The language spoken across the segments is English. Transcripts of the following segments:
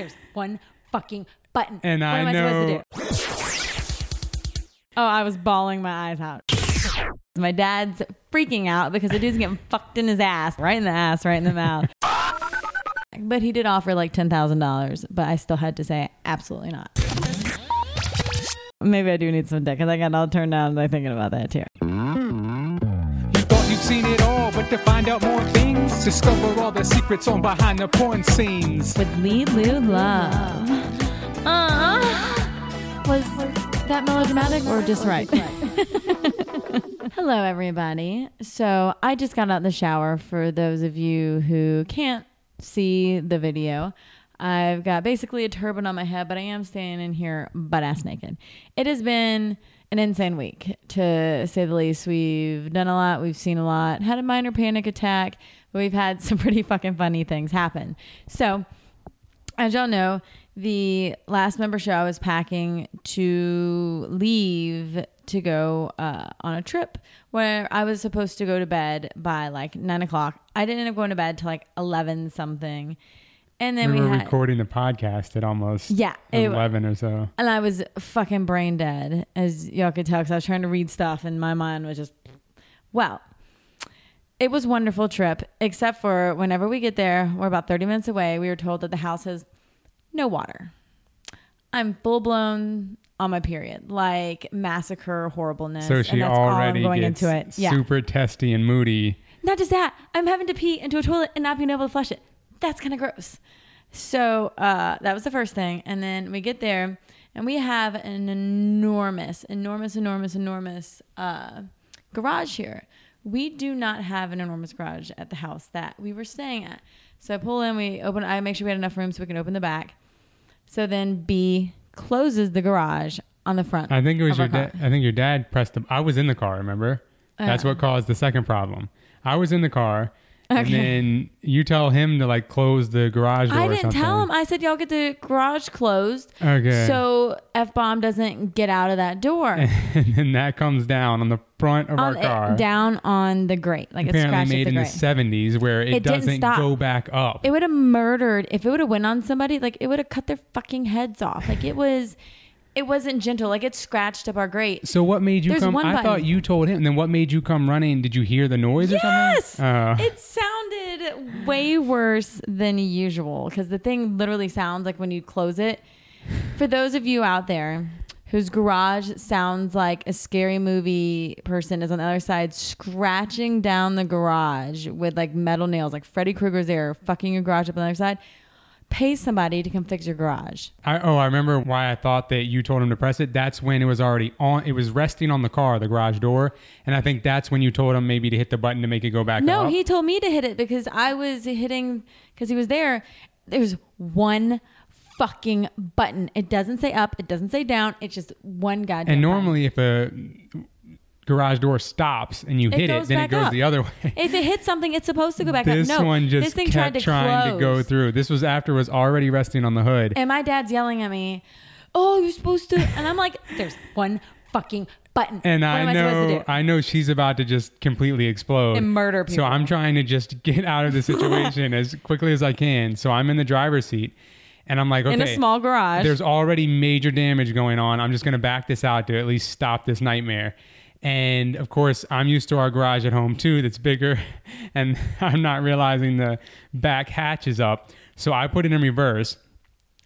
there's one fucking button. And what I am I know- supposed to do? Oh, I was bawling my eyes out. My dad's freaking out because the dude's getting fucked in his ass, right in the ass, right in the mouth. but he did offer like ten thousand dollars, but I still had to say absolutely not. Maybe I do need some dick because I got all turned down by thinking about that too. Hmm. You thought you'd seen it all, but to find out more things, discover all the secrets on behind the porn scenes. with Lelu Love. Uh, was that melodramatic or just right? Hello, everybody. So I just got out of the shower. For those of you who can't see the video, I've got basically a turban on my head, but I am staying in here butt ass naked. It has been an insane week, to say the least. We've done a lot, we've seen a lot, had a minor panic attack, but we've had some pretty fucking funny things happen. So, as y'all know, the last member show I was packing to leave to go uh, on a trip where I was supposed to go to bed by like nine o'clock. I didn't end up going to bed till like eleven something, and then we we, were had recording the podcast at almost Yeah, it- 11 or so. and I was fucking brain dead, as y'all could tell, because I was trying to read stuff and my mind was just, well, it was a wonderful trip, except for whenever we get there, we're about 30 minutes away. We were told that the house has no water. I'm full blown on my period, like massacre horribleness. So she and that's all I'm already going into it. Yeah. super testy and moody. Not just that, I'm having to pee into a toilet and not being able to flush it. That's kind of gross. So uh, that was the first thing. And then we get there and we have an enormous, enormous, enormous, enormous uh, garage here. We do not have an enormous garage at the house that we were staying at. So I pull in, we open, I make sure we had enough room so we can open the back. So then B closes the garage on the front. I think it was your dad. I think your dad pressed the. I was in the car. Remember? That's Uh. what caused the second problem. I was in the car, and then you tell him to like close the garage door. I didn't tell him. I said, y'all get the garage closed. Okay. So F bomb doesn't get out of that door. and then that comes down on the front of On- our car. down on the grate. Like apparently made at in the the seventies, where it, It doesn't go back up. it would have murdered if it would have went on somebody, like it would have cut their fucking heads off. Like it was it wasn't gentle. Like it scratched up our grate. so what made you There's come? one I button. thought you told him. And then what made you come running? Did you hear the noise or Yes. something? Uh, it sounded way worse than usual because the thing literally sounds like when you close it. For those of you out there whose garage sounds like a scary movie person is on the other side scratching down the garage with like metal nails, like Freddy Krueger's there fucking your garage up on the other side, pay somebody to come fix your garage. I, oh, I remember why I thought that you told him to press it. That's when it was already on. It was resting on the car, the garage door, and I think that's when you told him maybe to hit the button to make it go back No, up. he told me to hit it because I was hitting because he was there. There's one fucking button. It doesn't say up. It doesn't say down. It's just one goddamn. and button. normally, if a garage door stops and you It hit it, then it goes up. the other way. if it hits something, it's supposed to go back this up. No, one just this thing kept tried to trying to go through. This was after it was already resting on the hood. And my dad's yelling at me, "Oh, you're supposed to," and I'm like, "There's one fucking button." And I I know? I know she's about to just completely explode And murder people. So. I'm trying to just get out of the situation as quickly as I can. So I'm in the driver's seat, and I'm like, okay, in a small garage. there's already major damage going on. I'm just going to back this out to at least stop this nightmare. And of course, I'm used to our garage at home too, that's bigger, and I'm not realizing the back hatch is up. So I put it in reverse.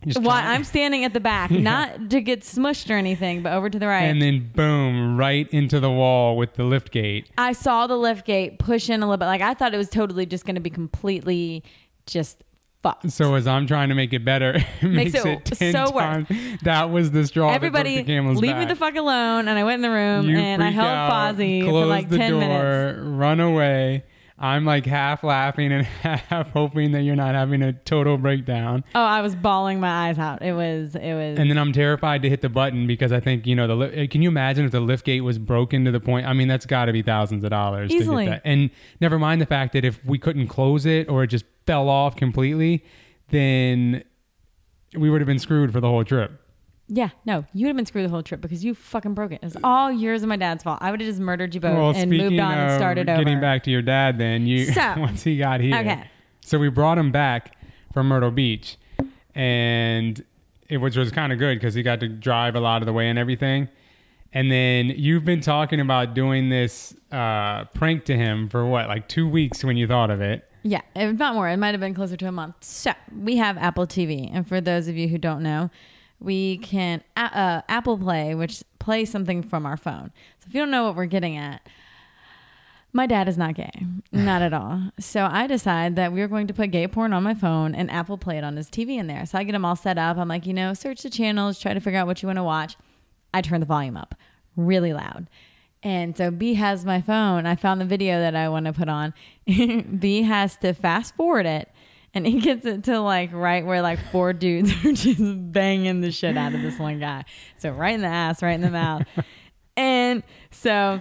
Just Why I'm standing at the back, not to get smushed or anything, but over to the right. and then boom, right into the wall with the lift gate. I saw the lift gate push in a little bit. Like I thought it was totally just going to be completely just fucked. So as I'm trying to make it better, it makes, Makes it, it ten so worse. That was the straw. Everybody, that broke the leave back. me the fuck alone. And I went in the room You and I held out, Fozzie for like the 10 door, minutes. Run away. I'm like half laughing and half hoping that you're not having a total breakdown. Oh, I was bawling my eyes out. It was, it was. And then I'm terrified to hit the button because I think you know the. Li- eh, can you imagine if the lift gate was broken to the point? I mean, that's got to be thousands of dollars. Easily. To get that. And never mind the fact that if we couldn't close it or it just fell off completely, then we would have been screwed for the whole trip. Yeah, no, you would have been screwed the whole trip because you fucking broke it. It was all yours and my dad's fault. I would have just murdered you both Well, and moved on and started getting over. Getting back to your dad, then you So- once he got here. Okay. So we brought him back from Myrtle Beach, and it which was kind of good because he got to drive a lot of the way and everything. And then you've been talking about doing this uh, prank to him for what, like two weeks when you thought of it. Yeah, if not more, it might have been closer to a month. So we have Apple TV, and for those of you who don't know, we can uh, Apple Play, which plays something from our phone. So if you don't know what we're getting at, my dad is not gay, not at all. So I decide that we're going to put gay porn on my phone and Apple Play it on his TV in there. So I get him all set up. I'm like, you know, search the channels, try to figure out what you want to watch. I turn the volume up really loud. And so B has my phone. I found the video that I want to put on. B has to fast forward it. And he gets it to like right where like four dudes are just banging the shit out of this one guy. So right in the ass, right in the mouth. and so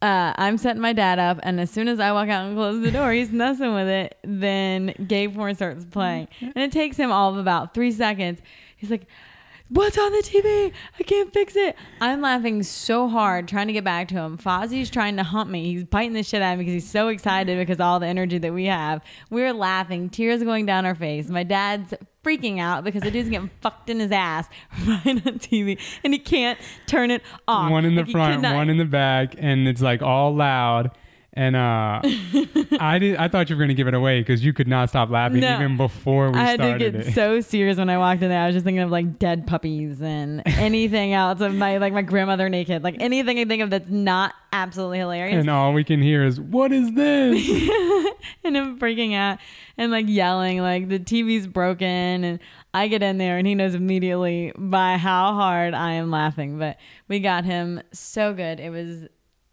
uh, I'm setting my dad up, and as soon as I walk out and close the door, he's messing with it. Then gay porn starts playing, and it takes him all of about three seconds. He's like, What's on the TV? I can't fix it. I'm laughing so hard trying to get back to him. Fozzie's trying to hunt me. He's biting the shit out of me because he's so excited because of all the energy that we have. We're laughing, tears going down our face. My dad's freaking out because the dude's getting fucked in his ass right on TV and he can't turn it off. One in the Like, front, one in the back, and it's like all loud. And uh, I did. I thought you were going to give it away because you could not stop laughing No. even before we started. I had to get it. so serious when I walked in there. I was just thinking of like dead puppies and anything else of my like my grandmother naked, like anything I think of that's not absolutely hilarious. and all we can hear is, "What is this?" and him freaking out and like yelling like the TV's broken and I get in there and he knows immediately by how hard I am laughing. But we got him so good. It was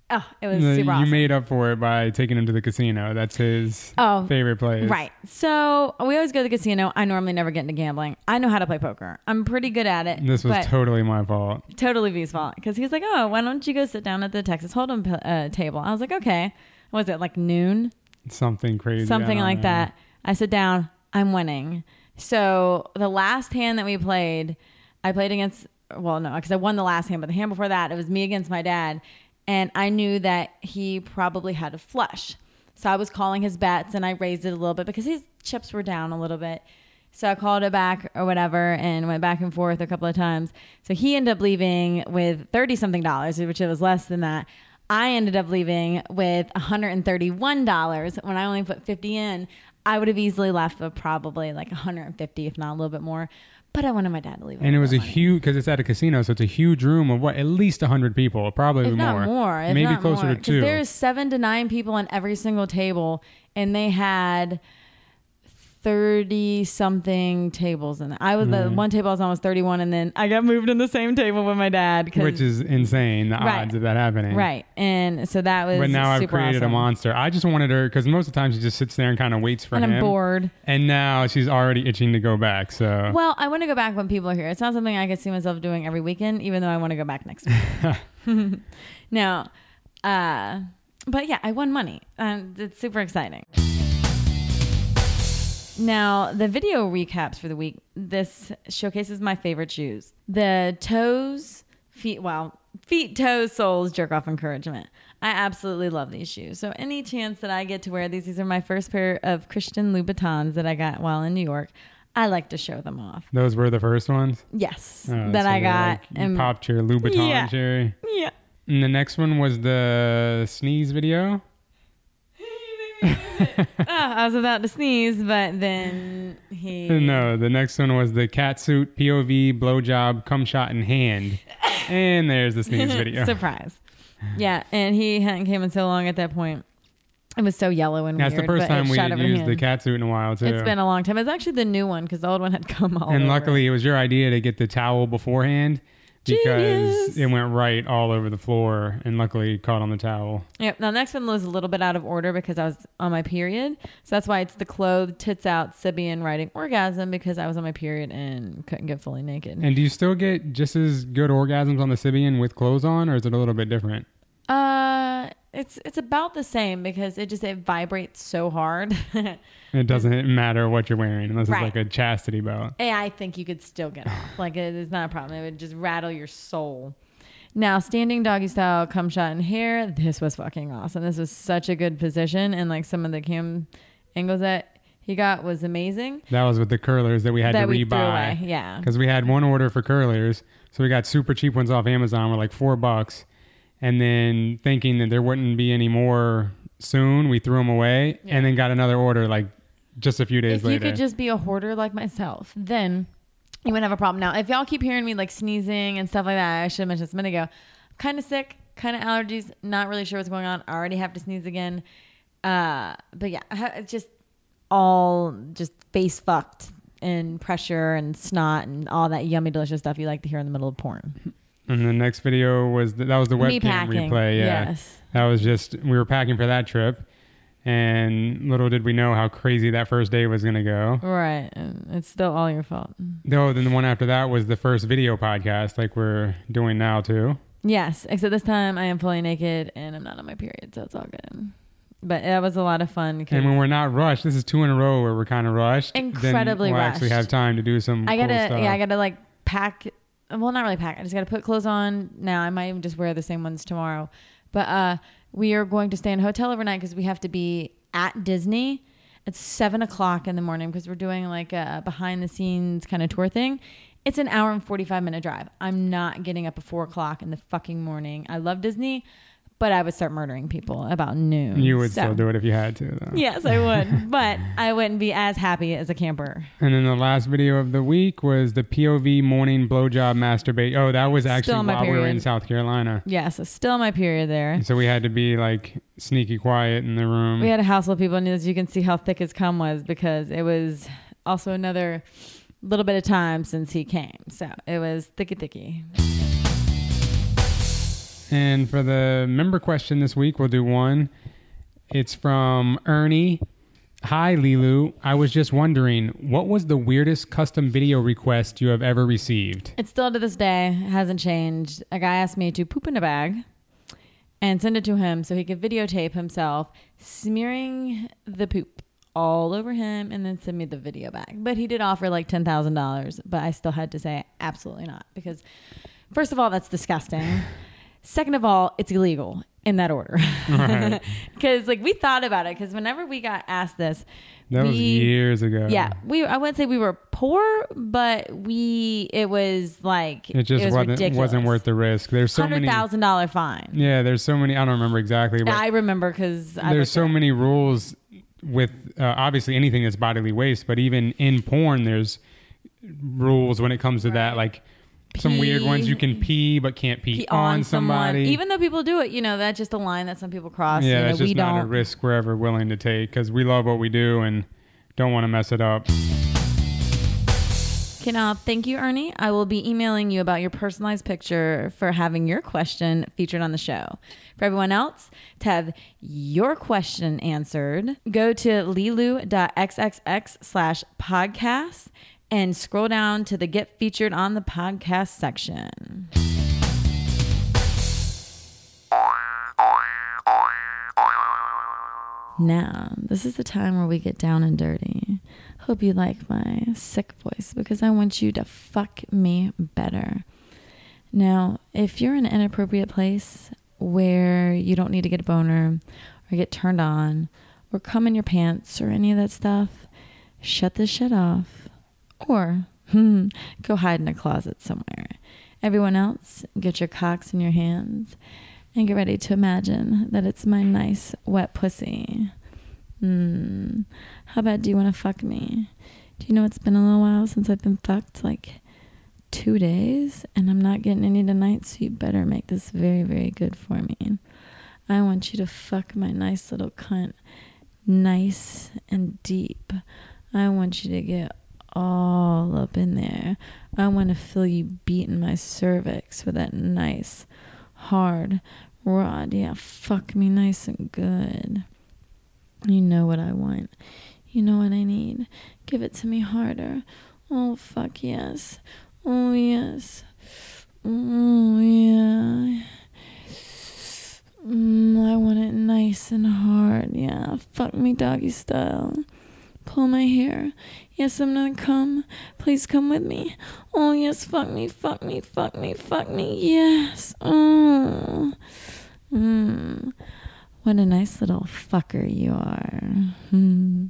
oh, it was you super awesome. made up for it by taking him to the casino. That's his Oh, favorite place. Right. So we always go to the casino. I normally never get into gambling. I know how to play poker. I'm pretty good at it. This was totally my fault. totally V's fault because he was like, "Oh, why don't you go sit down at the Texas Hold'em uh, table?" I was like, "Okay." Was it like noon? Something crazy. Something like know. that. I sit down. I'm winning. So the last hand that we played, I played against. Well, no, because I won the last hand, but the hand before that, it was me against my dad, and I knew that he probably had a flush. So I was calling his bets, and I raised it a little bit because his chips were down a little bit. So I called it back or whatever and went back and forth a couple of times. So he ended up leaving with 30 something dollars, which it was less than that. I ended up leaving with $131 when I only put 50 in. I would have easily left with probably like 150, if not a little bit more. But I wanted my dad to leave. And it was a money. huge because it's at a casino, so it's a huge room of what at least hundred people, probably if more, not more, if maybe closer more. to two. There's seven to nine people on every single table, and they had thirty something tables in it. I was the one table I was on was thirty one, and then I got moved in the same table with my dad. which is insane. The Right. odds of that happening. right, and so that was. But now I've created a monster. I just wanted her because most of the time she just sits there and kind of waits for and him. I'm bored. And now she's already itching to go back. So Well, I want to go back when people are here. It's not something I could see myself doing every weekend, even though I want to go back next week. now, uh, but yeah, I won money. and it's super exciting. Now, the video recaps for the week. This showcases my favorite shoes. The toes, feet, well, feet, toes, soles, jerk off encouragement. I absolutely love these shoes. So, any chance that I get to wear these, these are my first pair of Christian Louboutins that I got while in New York. I like to show them off. those were the first ones Yes, Oh, that so I got. like- and popped your Louboutin Yeah. cherry. yeah. And the next one was the sneeze video. Ah, I was about to sneeze, but then he. No, the next one was the cat suit POV blowjob cum shot in hand. And there's the sneeze video. Surprise. Yeah, and he hadn't came in so long at that point. It was so yellow and That's weird. the first time we had used hand. the cat suit in a while too. It's been a long time. It's actually the new one because the old one had come all and over luckily it was your idea to get the towel beforehand because Genius. it went right all over the floor and luckily caught on the towel. Yep. Now, the next one was a little bit out of order because I was on my period. So that's why it's the clothed, tits out, Sybian writing orgasm because I was on my period and couldn't get fully naked. And do you still get just as good orgasms on the Sybian with clothes on or is it a little bit different? Uh, it's it's about the same because it just it vibrates so hard. It doesn't matter what you're wearing unless Right. it's like a chastity belt. And I think you could still get off. Like it is not a problem. It would just rattle your soul. Now, standing doggy style, cum shot in hair. This was fucking awesome. This was such a good position, and like some of the cam angles that he got was amazing. That was with the curlers that we had that to rebuy. Yeah. because we had one order for curlers, so we got super cheap ones off Amazon, were like four bucks, and then thinking that there wouldn't be any more soon, we threw them away, Yeah. and then got another order like just a few days if later. If you could just be a hoarder like myself, then you wouldn't have a problem. Now, if y'all keep hearing me like sneezing and stuff like that, I should have mentioned this a minute ago. Kind of sick, kind of allergies, not really sure what's going on. I already have to sneeze again. Uh, but yeah, it's just all just face fucked and pressure and snot and all that yummy, delicious stuff you like to hear in the middle of porn. And the next video was the, that was the Me webcam packing. replay. Yeah, Yes. that was just we were packing for that trip, and little did we know how crazy that first day was gonna go. Right. And it's still all your fault. Though then the one after that was the first video podcast, like we're doing now too. Yes, except this time I am fully naked and I'm not on my period, so it's all good. But that was a lot of fun. And when we're not rushed, this is two in a row where we're kind of rushed. Incredibly then we'll actually have time to do some. I gotta, stuff. yeah, I gotta like pack. Well, not really pack. I just gotta put clothes on now. I might even just wear the same ones tomorrow. But uh, we are going to stay in a hotel overnight because we have to be at Disney at seven o'clock in the morning because we're doing like a behind the scenes kind of tour thing. It's an hour and forty five minute drive. I'm not getting up at four o'clock in the fucking morning. I love Disney, but I would start murdering people about noon. you would So- still do it if you had to, though. Yes, I would, but I wouldn't be as happy as a camper. And then the last video of the week was the POV morning blowjob masturbate. Oh, that was actually Still on my while we were in. South Carolina. Yeah, so still my period there. And so we had to be like sneaky quiet in the room. We had a house full of people, and as you can see how thick his cum was because it was also another little bit of time since he came. So it was thicky thicky. And for the member question this week, we'll do one. It's from Ernie. Hi, Lelu. I was just wondering, what was the weirdest custom video request you have ever received? It's still to this day hasn't changed. A guy asked me to poop in a bag and send it to him so he could videotape himself smearing the poop all over him and then send me the video back. But he did offer like ten thousand dollars, but I still had to say absolutely not because first of all, that's disgusting. Second of all, it's illegal in that order. Right. Because like we thought about it because whenever we got asked this, That was years ago. yeah, we I wouldn't say we were poor, but we it was like It just was wasn't ridiculous. wasn't worth the risk. There's so hundred many. thousand dollar fine. Yeah, there's so many. I don't remember exactly, but I remember because there's so many rules with uh, obviously anything that's bodily waste, but even in porn, there's rules when it comes to that. Right. Like some weird ones, you can pee but can't pee, pee on, someone, somebody. even though people do it. You know, that's just a line that some people cross. yeah, you know, we just not don't. a risk we're ever willing to take because we love what we do and don't want to mess it up. Now thank you, Ernie. I will be emailing you about your personalized picture for having your question featured on the show. For everyone else, to have your question answered, go to lelu.xxx slash podcast and scroll down to the get featured on the podcast section. Now, this is the time where we get down and dirty. Hope you like my sick voice because I want you to fuck me better. Now, if you're in an inappropriate place where you don't need to get a boner or get turned on or come in your pants or any of that stuff, shut this shit off or hmm, go hide in a closet somewhere. Everyone else, get your cocks in your hands and get ready to imagine that it's my nice wet pussy. Hmm. How about do you want to fuck me? Do you know it's been a little while since I've been fucked? Like two days, and I'm not getting any tonight, so you better make this very, very good for me. I want you to fuck my nice little cunt nice and deep. I want you to get all up in there. I want to feel you beating my cervix with that nice, hard rod. Yeah, fuck me nice and good. You know what I want. You know what I need. Give it to me harder. Oh, fuck yes. Oh, yes. Oh, yeah. Mm, I want it nice and hard. Yeah, fuck me doggy style. Pull my hair. Yes, I'm gonna come. Please come with me. Oh, yes, fuck me, fuck me, fuck me, fuck me. Yes. Oh. Mm. What a nice little fucker you are. Hmm.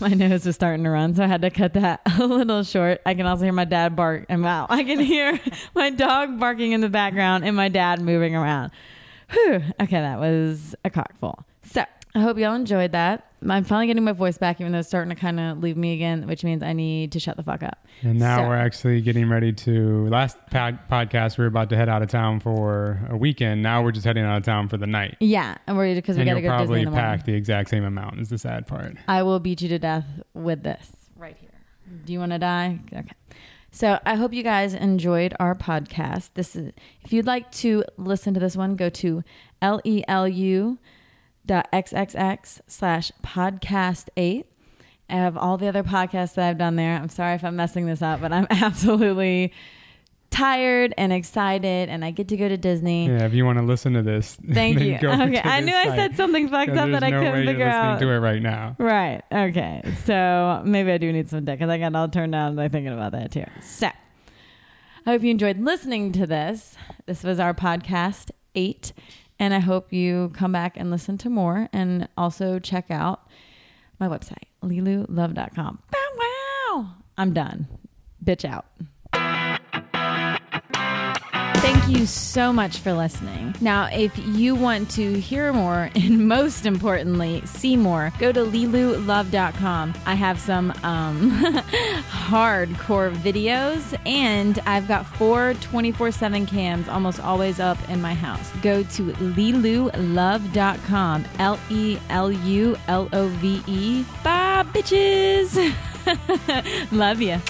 my nose was starting to run, so I had to cut that a little short. I can also hear my dad bark, and wow, I can hear my dog barking in the background and my dad moving around. Whew. Okay, that was a cockful. So I hope y'all enjoyed that. I'm finally getting my voice back, even though it's starting to kind of leave me again, which means I need to shut the fuck up. And now So- we're actually getting ready to. Last pod, podcast, we were about to head out of town for a weekend. Now we're just heading out of town for the night. Yeah, I'm worried because we and got to go to Disney probably in the morning. pack the exact same amount. Is the sad part. I will beat you to death with this right here. Do you want to die? Okay. So I hope you guys enjoyed our podcast. This is if you'd like to listen to this one, go to lelu dot xxx slash podcast eight. I have all the other podcasts that I've done there. I'm sorry if I'm messing this up, but I'm absolutely tired and excited, and I get to go to Disney. Yeah, if you want to listen to this, Thank you. Okay, I knew I said something fucked up that I no way couldn't you're figure listening out. to it right now. Right. Okay. So maybe I do need some dick because I got all turned down by thinking about that too. So I hope you enjoyed listening to this. This was our podcast eight. And I hope you come back and listen to more and also check out my website, lelulove.com. Bow wow. I'm done. Bitch out. You so much for listening. Now, if you want to hear more and most importantly, see more, go to lelulove.com. I have some um, hardcore videos and I've got four 24 7 cams almost always up in my house. Go to lelulove.com. L E L U L O V E. Bye, bitches. Love you.